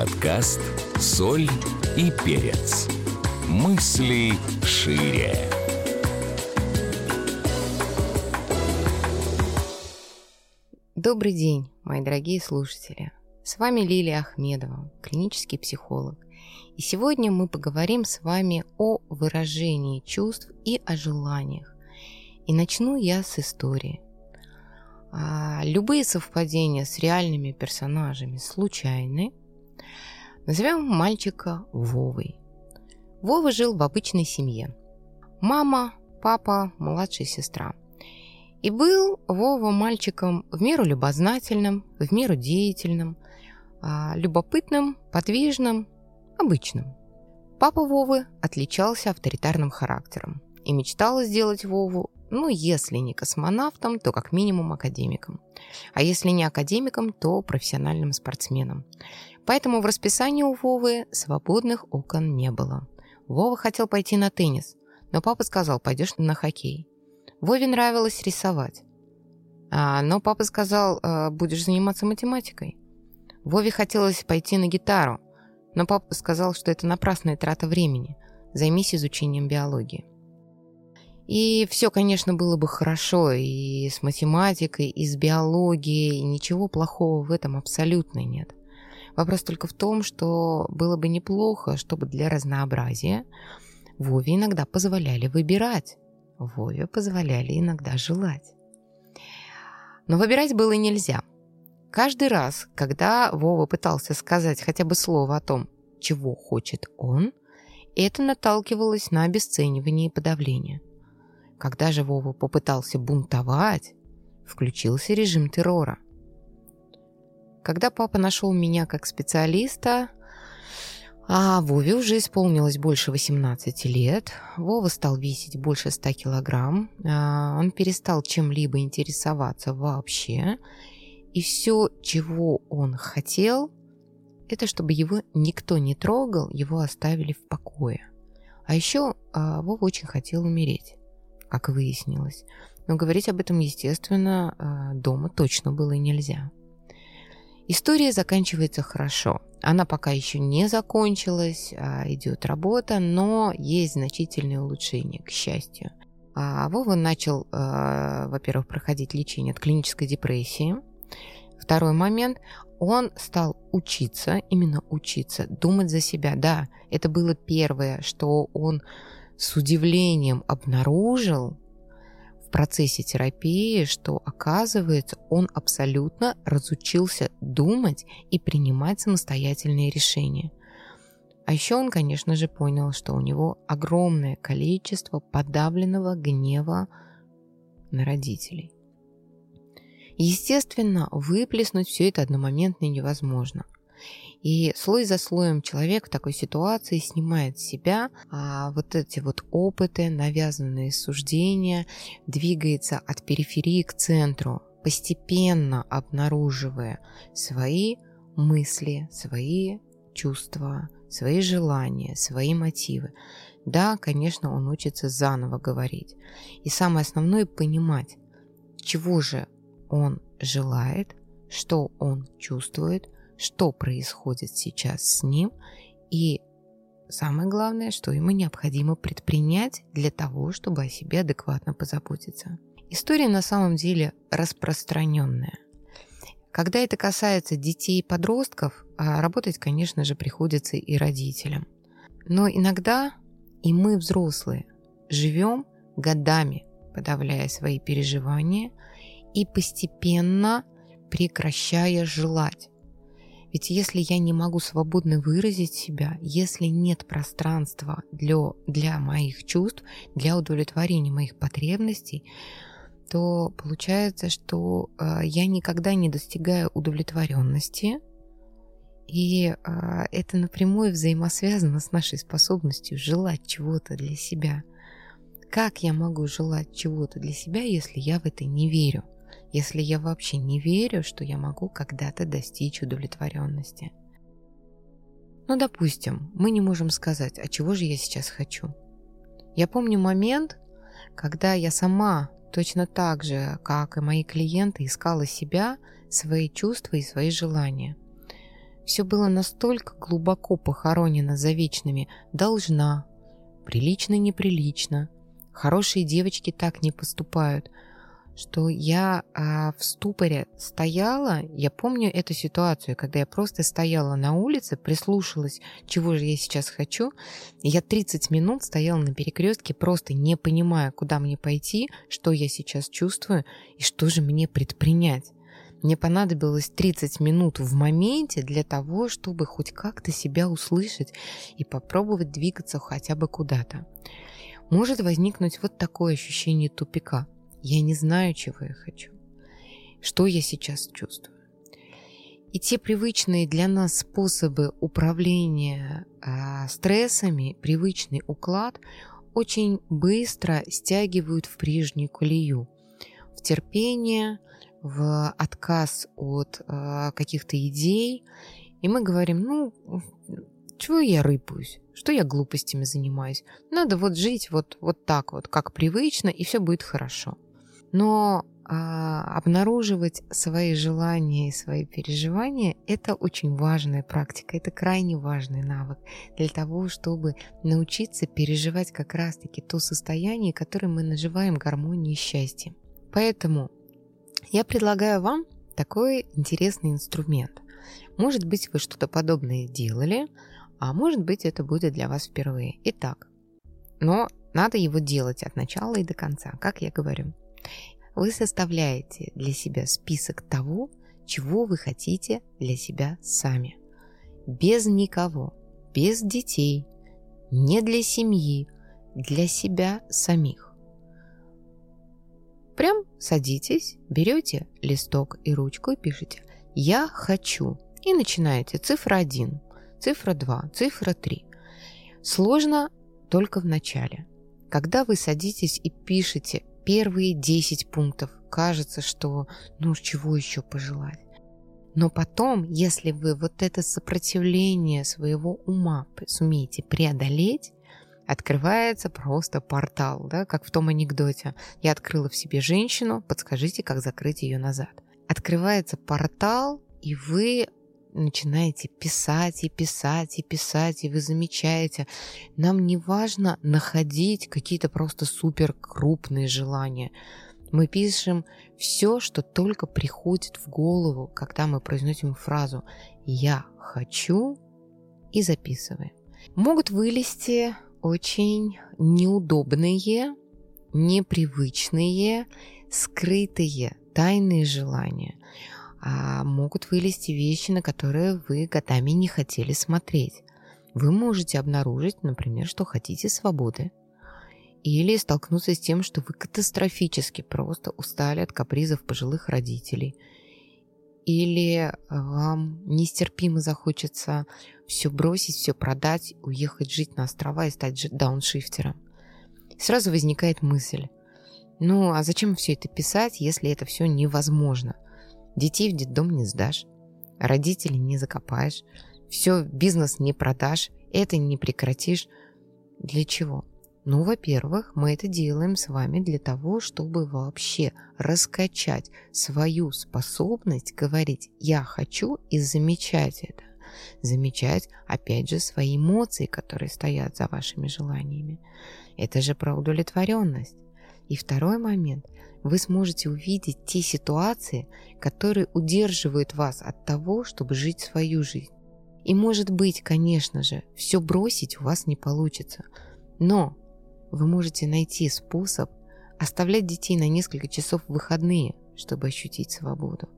Подкаст «Соль и перец». Мысли шире. Добрый день, мои дорогие слушатели. С вами Лилия Ахмедова, клинический психолог. И сегодня мы поговорим с вами о выражении чувств и о желаниях. И начну я с истории. А, любые совпадения с реальными персонажами случайны. Назовем мальчика Вовой. Вова жил в обычной семье. Мама, папа, младшая сестра. И был Вова мальчиком в меру любознательным, в меру деятельным, а, любопытным, подвижным, обычным. Папа Вовы отличался авторитарным характером и мечтал сделать Вову ну, если не космонавтом, то как минимум академиком. А если не академиком, то профессиональным спортсменом. Поэтому в расписании у Вовы свободных окон не было. Вова хотел пойти на теннис, но папа сказал, пойдешь на хоккей. Вове нравилось рисовать. А, но папа сказал, «А, будешь заниматься математикой. Вове хотелось пойти на гитару, но папа сказал, что это напрасная трата времени. Займись изучением биологии. И все, конечно, было бы хорошо и с математикой, и с биологией, и ничего плохого в этом абсолютно нет. Вопрос только в том, что было бы неплохо, чтобы для разнообразия Вове иногда позволяли выбирать. Вове позволяли иногда желать. Но выбирать было нельзя. Каждый раз, когда Вова пытался сказать хотя бы слово о том, чего хочет он, это наталкивалось на обесценивание и подавление – когда же Вова попытался бунтовать, включился режим террора. Когда папа нашел меня как специалиста, а Вове уже исполнилось больше 18 лет, Вова стал весить больше 100 килограмм, а, он перестал чем-либо интересоваться вообще, и все, чего он хотел, это чтобы его никто не трогал, его оставили в покое. А еще а, Вова очень хотел умереть как выяснилось. Но говорить об этом, естественно, э, дома точно было нельзя. История заканчивается хорошо. Она пока еще не закончилась, а идет работа, но есть значительные улучшения, к счастью. А Вова начал, э, во-первых, проходить лечение от клинической депрессии. Второй момент, он стал учиться, именно учиться, думать за себя. Да, это было первое, что он с удивлением обнаружил в процессе терапии, что, оказывается, он абсолютно разучился думать и принимать самостоятельные решения. А еще он, конечно же, понял, что у него огромное количество подавленного гнева на родителей. Естественно, выплеснуть все это одномоментно невозможно – и слой за слоем человек в такой ситуации снимает с себя а, вот эти вот опыты, навязанные суждения, двигается от периферии к центру, постепенно обнаруживая свои мысли, свои чувства, свои желания, свои мотивы. Да, конечно, он учится заново говорить. И самое основное понимать, чего же он желает, что он чувствует – что происходит сейчас с ним и самое главное, что ему необходимо предпринять для того, чтобы о себе адекватно позаботиться. История на самом деле распространенная. Когда это касается детей и подростков, а работать, конечно же, приходится и родителям. Но иногда и мы, взрослые, живем годами, подавляя свои переживания и постепенно прекращая желать. Ведь если я не могу свободно выразить себя, если нет пространства для, для моих чувств, для удовлетворения моих потребностей, то получается, что э, я никогда не достигаю удовлетворенности, и э, это напрямую взаимосвязано с нашей способностью желать чего-то для себя. Как я могу желать чего-то для себя, если я в это не верю? Если я вообще не верю, что я могу когда-то достичь удовлетворенности. Ну, допустим, мы не можем сказать, а чего же я сейчас хочу. Я помню момент, когда я сама точно так же, как и мои клиенты, искала себя, свои чувства и свои желания. Все было настолько глубоко похоронено за вечными «должна», «прилично-неприлично», «хорошие девочки так не поступают», что я а, в ступоре стояла, я помню эту ситуацию, когда я просто стояла на улице, прислушалась, чего же я сейчас хочу, я 30 минут стояла на перекрестке, просто не понимая, куда мне пойти, что я сейчас чувствую и что же мне предпринять. Мне понадобилось 30 минут в моменте для того, чтобы хоть как-то себя услышать и попробовать двигаться хотя бы куда-то. Может возникнуть вот такое ощущение тупика. Я не знаю, чего я хочу. Что я сейчас чувствую. И те привычные для нас способы управления э, стрессами, привычный уклад, очень быстро стягивают в прежнюю колею, в терпение, в отказ от э, каких-то идей, и мы говорим, ну, чего я рыпаюсь, что я глупостями занимаюсь, надо вот жить вот, вот так вот, как привычно, и все будет хорошо. Но а, обнаруживать свои желания и свои переживания – это очень важная практика, это крайне важный навык для того, чтобы научиться переживать как раз-таки то состояние, которое мы называем гармонией и счастьем. Поэтому я предлагаю вам такой интересный инструмент. Может быть, вы что-то подобное делали, а может быть, это будет для вас впервые. Итак, но надо его делать от начала и до конца, как я говорю. Вы составляете для себя список того, чего вы хотите для себя сами. Без никого, без детей, не для семьи, для себя самих. Прям садитесь, берете листок и ручку и пишите «Я хочу» и начинаете цифра 1, цифра 2, цифра 3. Сложно только в начале. Когда вы садитесь и пишете первые 10 пунктов, кажется, что ну чего еще пожелать. Но потом, если вы вот это сопротивление своего ума сумеете преодолеть, открывается просто портал, да, как в том анекдоте. Я открыла в себе женщину, подскажите, как закрыть ее назад. Открывается портал, и вы начинаете писать и писать и писать, и вы замечаете, нам не важно находить какие-то просто супер крупные желания. Мы пишем все, что только приходит в голову, когда мы произносим фразу «я хочу» и записываем. Могут вылезти очень неудобные, непривычные, скрытые, тайные желания. А могут вылезти вещи, на которые вы годами не хотели смотреть. Вы можете обнаружить, например, что хотите свободы. Или столкнуться с тем, что вы катастрофически просто устали от капризов пожилых родителей – или вам нестерпимо захочется все бросить, все продать, уехать жить на острова и стать дауншифтером. Сразу возникает мысль, ну а зачем все это писать, если это все невозможно? Детей в детдом не сдашь, родителей не закопаешь, все, бизнес не продашь, это не прекратишь. Для чего? Ну, во-первых, мы это делаем с вами для того, чтобы вообще раскачать свою способность говорить «я хочу» и замечать это. Замечать, опять же, свои эмоции, которые стоят за вашими желаниями. Это же про удовлетворенность. И второй момент. Вы сможете увидеть те ситуации, которые удерживают вас от того, чтобы жить свою жизнь. И может быть, конечно же, все бросить у вас не получится. Но вы можете найти способ оставлять детей на несколько часов в выходные, чтобы ощутить свободу.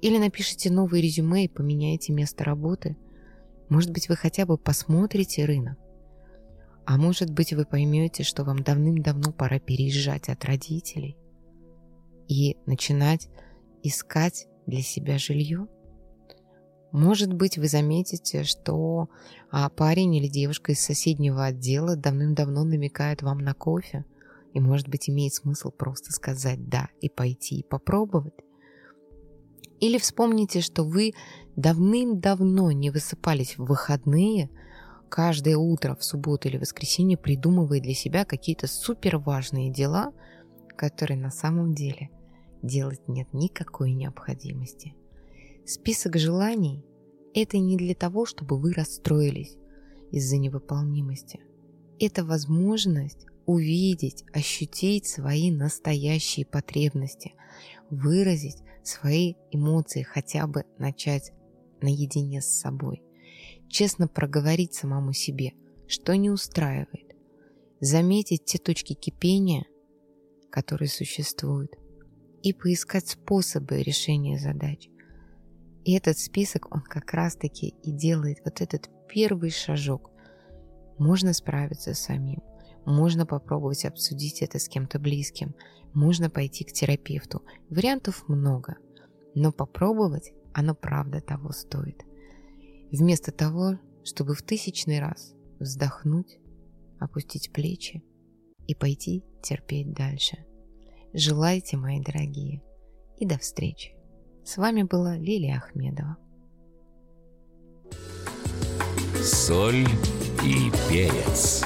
Или напишите новое резюме и поменяйте место работы. Может быть, вы хотя бы посмотрите рынок. А может быть, вы поймете, что вам давным-давно пора переезжать от родителей и начинать искать для себя жилье. Может быть, вы заметите, что а, парень или девушка из соседнего отдела давным-давно намекает вам на кофе, и, может быть, имеет смысл просто сказать «да» и пойти и попробовать. Или вспомните, что вы давным-давно не высыпались в выходные, каждое утро в субботу или воскресенье придумывая для себя какие-то супер важные дела, которые на самом деле делать нет никакой необходимости – Список желаний – Это не для того, чтобы вы расстроились из-за невыполнимости. Это возможность увидеть, ощутить свои настоящие потребности, выразить свои эмоции, хотя бы начать наедине с собой. Честно проговорить самому себе, что не устраивает. Заметить те точки кипения, которые существуют, и поискать способы решения задач. И этот список, он как раз-таки и делает вот этот первый шажок. Можно справиться самим, можно попробовать обсудить это с кем-то близким, можно пойти к терапевту. Вариантов много, но попробовать оно правда того стоит. Вместо того, чтобы в тысячный раз вздохнуть, опустить плечи и пойти терпеть дальше. Желайте, мои дорогие, и до встречи. С вами была Лилия Ахмедова. Соль и перец.